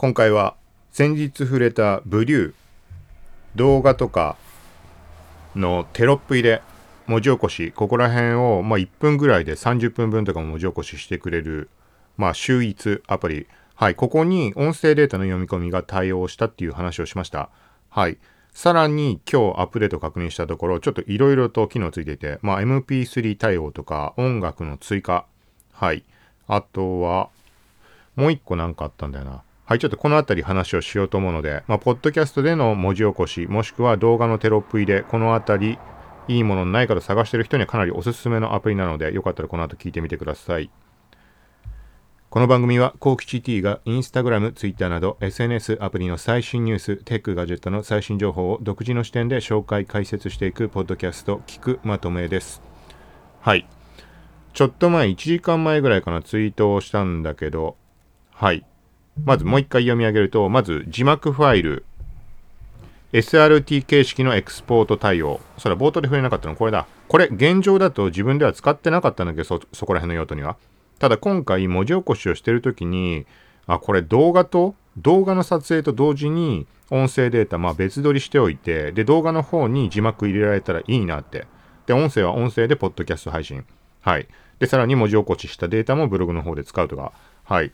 今回は先日触れたブリュー動画とかのテロップ入れ文字起こしここら辺をま1分ぐらいで30分分とかも文字起こししてくれるまあ秀逸アプリ。はいここに音声データの読み込みが対応したっていう話をしました。はい。さらに今日アップデート確認したところちょっといろいろと機能ついていてまあ MP3 対応とか音楽の追加。はい。あとはもう一個なんかあったんだよな。はい、ちょっとこのあたり話をしようと思うので、まあ、ポッドキャストでの文字起こし、もしくは動画のテロップ入れ、このあたり、いいものないかと探してる人にはかなりおすすめのアプリなので、よかったらこの後聞いてみてください。この番組は、コーキチ T がインスタグラム、ツイッターなど SNS アプリの最新ニュース、テックガジェットの最新情報を独自の視点で紹介、解説していくポッドキャスト、聞くまとめです。はい。ちょっと前、1時間前ぐらいかな、ツイートをしたんだけど、はい。まずもう一回読み上げると、まず字幕ファイル、SRT 形式のエクスポート対応。それは冒頭で触れなかったのこれだ。これ、現状だと自分では使ってなかったんだけど、そ、そこら辺の用途には。ただ今回文字起こしをしてるときに、あ、これ動画と、動画の撮影と同時に音声データ、まあ別撮りしておいて、で、動画の方に字幕入れられたらいいなって。で、音声は音声でポッドキャスト配信。はい。で、さらに文字起こししたデータもブログの方で使うとか。はい。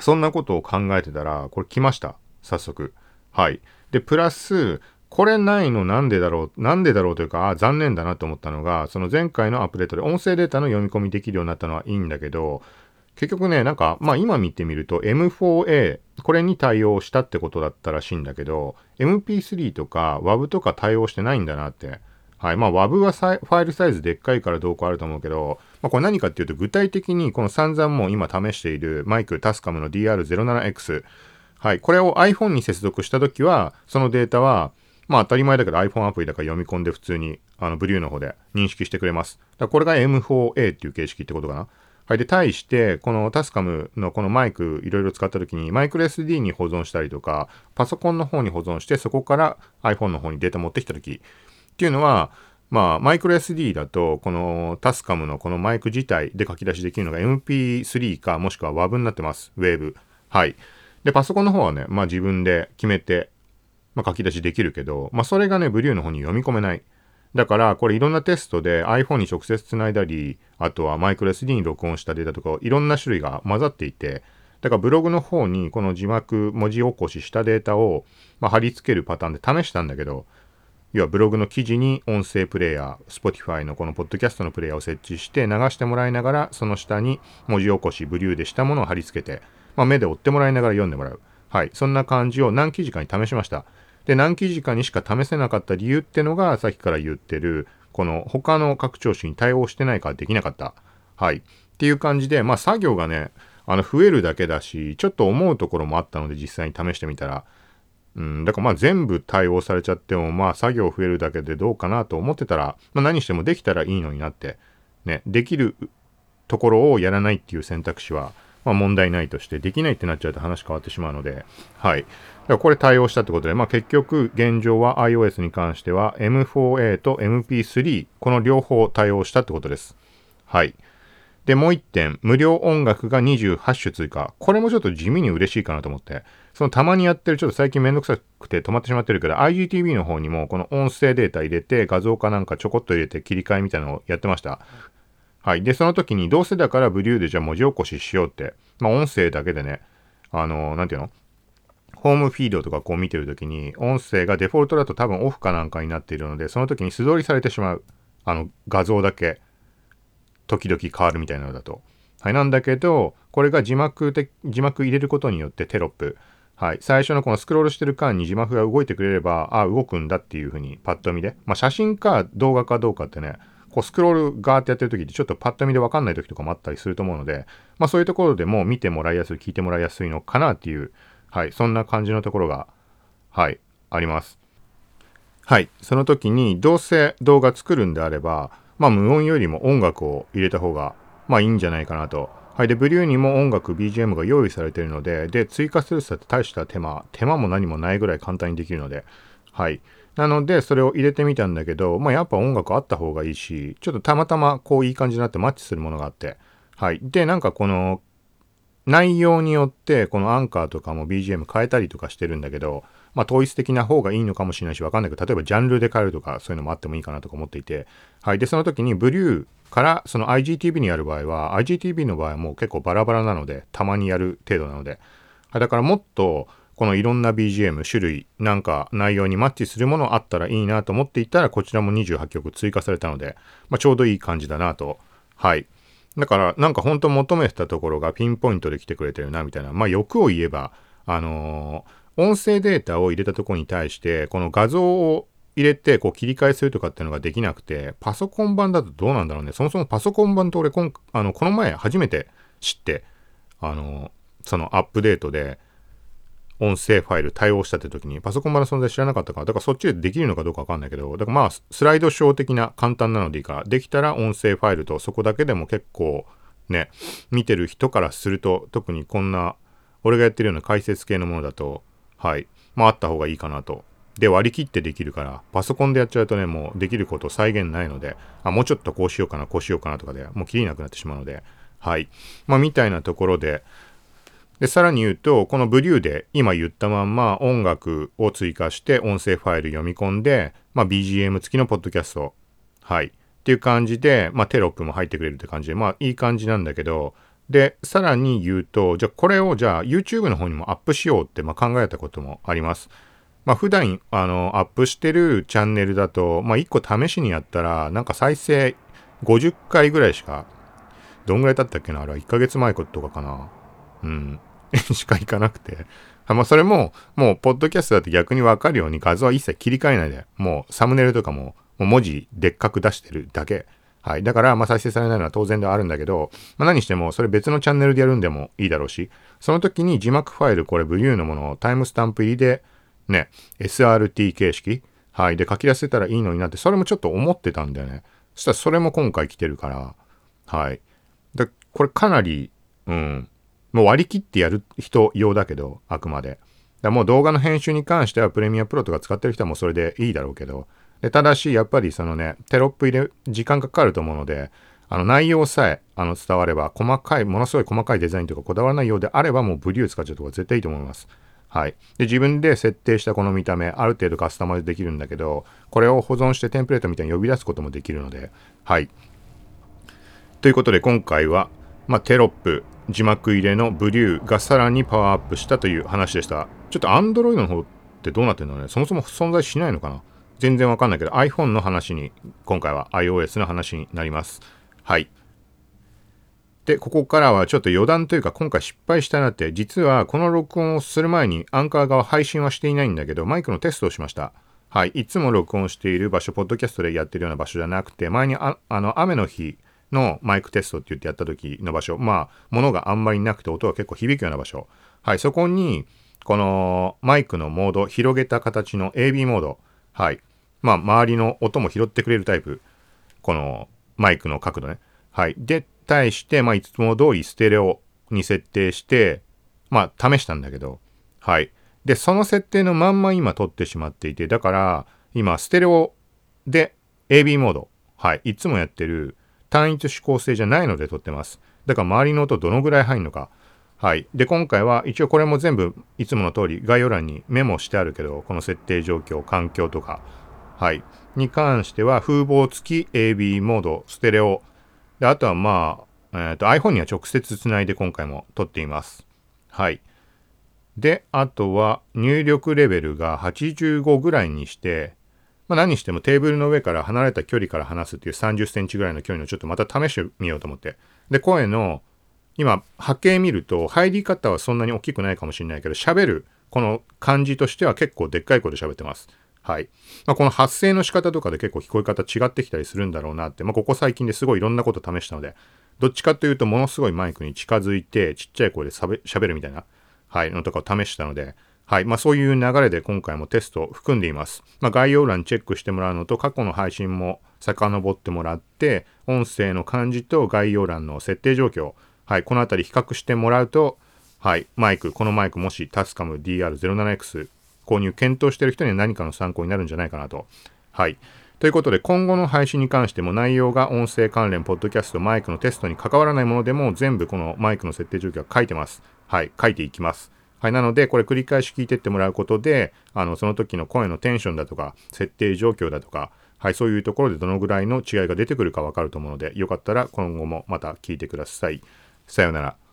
そんなことを考えてたら、これ来ました。早速。はい。で、プラス、これないのなんでだろう、なんでだろうというか、残念だなと思ったのが、その前回のアップデートで音声データの読み込みできるようになったのはいいんだけど、結局ね、なんか、まあ今見てみると M4A、これに対応したってことだったらしいんだけど、MP3 とか WAV とか対応してないんだなって。はい。まあ WAV はファイルサイズでっかいからどうこうあると思うけど、まあ、これ何かっていうと、具体的にこの散々もう今試しているマイクタスカムの DR07X。はい。これを iPhone に接続したときは、そのデータは、まあ当たり前だけど iPhone アプリだから読み込んで普通に、あの、ブリューの方で認識してくれます。だこれが M4A っていう形式ってことかな。はい。で、対して、このタスカムのこのマイクいろいろ使ったときに、マイクロ SD に保存したりとか、パソコンの方に保存して、そこから iPhone の方にデータ持ってきたときっていうのは、まあ、マイクロ SD だと、このタスカムのこのマイク自体で書き出しできるのが MP3 か、もしくは WAV になってます。ウェーブ。はい。で、パソコンの方はね、まあ自分で決めて、まあ書き出しできるけど、まあそれがね、ブリューの方に読み込めない。だから、これいろんなテストで iPhone に直接繋いだり、あとはマイクロ SD に録音したデータとか、いろんな種類が混ざっていて、だからブログの方にこの字幕、文字起こししたデータを、まあ、貼り付けるパターンで試したんだけど、要はブログの記事に音声プレイヤー、Spotify のこのポッドキャストのプレイヤーを設置して流してもらいながら、その下に文字起こし、ブリューでしたものを貼り付けて、まあ、目で追ってもらいながら読んでもらう。はい。そんな感じを何記事かに試しました。で、何記事かにしか試せなかった理由ってのが、さっきから言ってる、この他の拡張子に対応してないからできなかった。はい。っていう感じで、まあ作業がね、あの増えるだけだし、ちょっと思うところもあったので実際に試してみたら、うん、だからまあ全部対応されちゃってもまあ作業増えるだけでどうかなと思ってたら、まあ、何してもできたらいいのになって、ね、できるところをやらないっていう選択肢は、まあ問題ないとして、できないってなっちゃうと話変わってしまうので、はい。だからこれ対応したってことで、まあ結局現状は iOS に関しては M4A と MP3、この両方対応したってことです。はい。で、もう一点、無料音楽が28種追加。これもちょっと地味に嬉しいかなと思って。そのたまにやってる、ちょっと最近めんどくさくて止まってしまってるけど、IGTV の方にもこの音声データ入れて、画像かなんかちょこっと入れて切り替えみたいなのをやってました。はい。で、その時にどうせだからブリューでじゃあ文字起こししようって。まあ音声だけでね、あのー、なんていうの？ホームフィードとかこう見てるときに、音声がデフォルトだと多分オフかなんかになっているので、その時に素通りされてしまう。あの、画像だけ。時々変わるみたいなのだと。はい、なんだけど、これが字幕で、字幕入れることによってテロップ。はい。最初のこのスクロールしてる間に字幕が動いてくれれば、ああ、動くんだっていうふうにパッと見で。まあ、写真か動画かどうかってね、こうスクロールガーってやってる時ってちょっとパッと見でわかんない時とかもあったりすると思うので、まあそういうところでも見てもらいやすい、聞いてもらいやすいのかなっていう、はい。そんな感じのところが、はい、あります。はい。その時に、どうせ動画作るんであれば、まあ無音よりも音楽を入れた方が、まあいいんじゃないかなと。はい。で、ブリューにも音楽、BGM が用意されているので、で、追加するって大した手間、手間も何もないぐらい簡単にできるので、はい。なので、それを入れてみたんだけど、まあやっぱ音楽あった方がいいし、ちょっとたまたまこういい感じになってマッチするものがあって、はい。で、なんかこの、内容によってこのアンカーとかも BGM 変えたりとかしてるんだけど、まあ統一的な方がいいのかもしれないしわかんないけど、例えばジャンルで変えるとかそういうのもあってもいいかなとか思っていて、はい。で、その時にブリューからその IGTV にやる場合は、IGTV の場合はもう結構バラバラなので、たまにやる程度なので、はい、だからもっとこのいろんな BGM 種類なんか内容にマッチするものあったらいいなと思っていたらこちらも28曲追加されたので、まあ、ちょうどいい感じだなと。はい。だからなんか本当求めてたところがピンポイントで来てくれてるなみたいな。まあ欲を言えばあのー、音声データを入れたとこに対してこの画像を入れてこう切り替えするとかっていうのができなくてパソコン版だとどうなんだろうね。そもそもパソコン版と俺こんあのこの前初めて知ってあの、そのアップデートで音声ファイル対応したって時にパソコン版の存在知らなかったから、だからそっちでできるのかどうかわかんないけど、だからまあスライドショー的な簡単なのでいいか。ら、できたら音声ファイルとそこだけでも結構ね、見てる人からすると、特にこんな、俺がやってるような解説系のものだと、はい、まああった方がいいかなと。で、割り切ってできるから、パソコンでやっちゃうとね、もうできること再現ないので、あ、もうちょっとこうしようかな、こうしようかなとかで、もう切りなくなってしまうので、はい。まあみたいなところで、で、さらに言うと、このブリューで今言ったまんま音楽を追加して音声ファイル読み込んで、まあ、BGM 付きのポッドキャスト。はい。っていう感じで、まあ、テロップも入ってくれるって感じで、まあ、いい感じなんだけど、で、さらに言うと、じゃあこれをじゃあ YouTube の方にもアップしようってまあ考えたこともあります。まあ普段あのアップしてるチャンネルだと、まあ1個試しにやったら、なんか再生50回ぐらいしか、どんぐらい経ったっけな？あれは1ヶ月前とかかな。うん。しか行かなくて。まあ、それも、もう、ポッドキャストだと逆にわかるように画像は一切切り替えないで、もう、サムネイルとかも、もう文字でっかく出してるだけ。はい。だから、まあ、再生されないのは当然ではあるんだけど、まあ、何しても、それ別のチャンネルでやるんでもいいだろうし、その時に字幕ファイル、これ、ブリューのものをタイムスタンプ入りで、ね、SRT 形式、はい。で、書き出せたらいいのになって、それもちょっと思ってたんだよね。そしたら、それも今回来てるから、はい。で、これかなり、うん、もう割り切ってやる人用だけど、あくまで。だもう動画の編集に関してはプレミアプロとか使ってる人はもうそれでいいだろうけど、でただし、やっぱりそのね、テロップ入れ、時間かかると思うので、あの内容さえあの伝われば、細かい、ものすごい細かいデザインとかこだわらないようであれば、もうブリュー使っちゃうとか絶対いいと思います。はい。で、自分で設定したこの見た目、ある程度カスタマイズできるんだけど、これを保存してテンプレートみたいに呼び出すこともできるので、はい。ということで、今回は、まあ、テロップ、字幕入れのブリューがさらにパワーアップしたという話でした。ちょっと Android の方ってどうなってんのねそもそも存在しないのかな全然わかんないけど iPhone の話に、今回は iOS の話になります。はい。で、ここからはちょっと余談というか今回失敗したなって、実はこの録音をする前にアンカー側配信はしていないんだけど、マイクのテストをしました。はい。いつも録音している場所、ポッドキャストでやってるような場所じゃなくて、前にああの雨の日、のマイクテストって言ってやった時の場所、まあ、物があんまりなくて音が結構響くような場所。はい、そこに、このマイクのモード、広げた形の AB モード。はい。まあ、周りの音も拾ってくれるタイプ。このマイクの角度ね。はい。で、対して、まあ、いつも通りステレオに設定して、まあ、試したんだけど、はい。で、その設定のまんま今撮ってしまっていて、だから、今、ステレオで AB モード。はい。いつもやってる単一指向性じゃないので撮ってます。だから周りの音どのぐらい入るのか。はい。で、今回は一応これも全部いつもの通り概要欄にメモしてあるけど、この設定状況、環境とか、はい。に関しては風防付き AB モード、ステレオ。で、あとはまあ、えっ、ー、と iPhone には直接つないで今回も撮っています。はい。で、あとは入力レベルが85ぐらいにして、まあ、何してもテーブルの上から離れた距離から話すっていう30センチぐらいの距離のちょっとまた試してみようと思って。で、声の、今、波形見ると入り方はそんなに大きくないかもしれないけど、喋る、この感じとしては結構でっかい声で喋ってます。はい。まあ、この発声の仕方とかで結構聞こえ方違ってきたりするんだろうなって、まあ、ここ最近ですごいいろんなこと試したので、どっちかというとものすごいマイクに近づいてちっちゃい声で喋るみたいな、はい、のとかを試したので、はい。まあそういう流れで今回もテストを含んでいます。まあ概要欄チェックしてもらうのと過去の配信も遡ってもらって、音声の感じと概要欄の設定状況、はい。このあたり比較してもらうと、はい。マイク、このマイクもしタスカム DR07X 購入検討している人には何かの参考になるんじゃないかなと。はい。ということで、今後の配信に関しても内容が音声関連、ポッドキャスト、マイクのテストに関わらないものでも全部このマイクの設定状況は書いてます。はい、書いていきます。はい、なので、これ繰り返し聞いてってもらうことで、あの、その時の声のテンションだとか、設定状況だとか、はい、そういうところでどのぐらいの違いが出てくるかわかると思うので、よかったら今後もまた聞いてください。さようなら。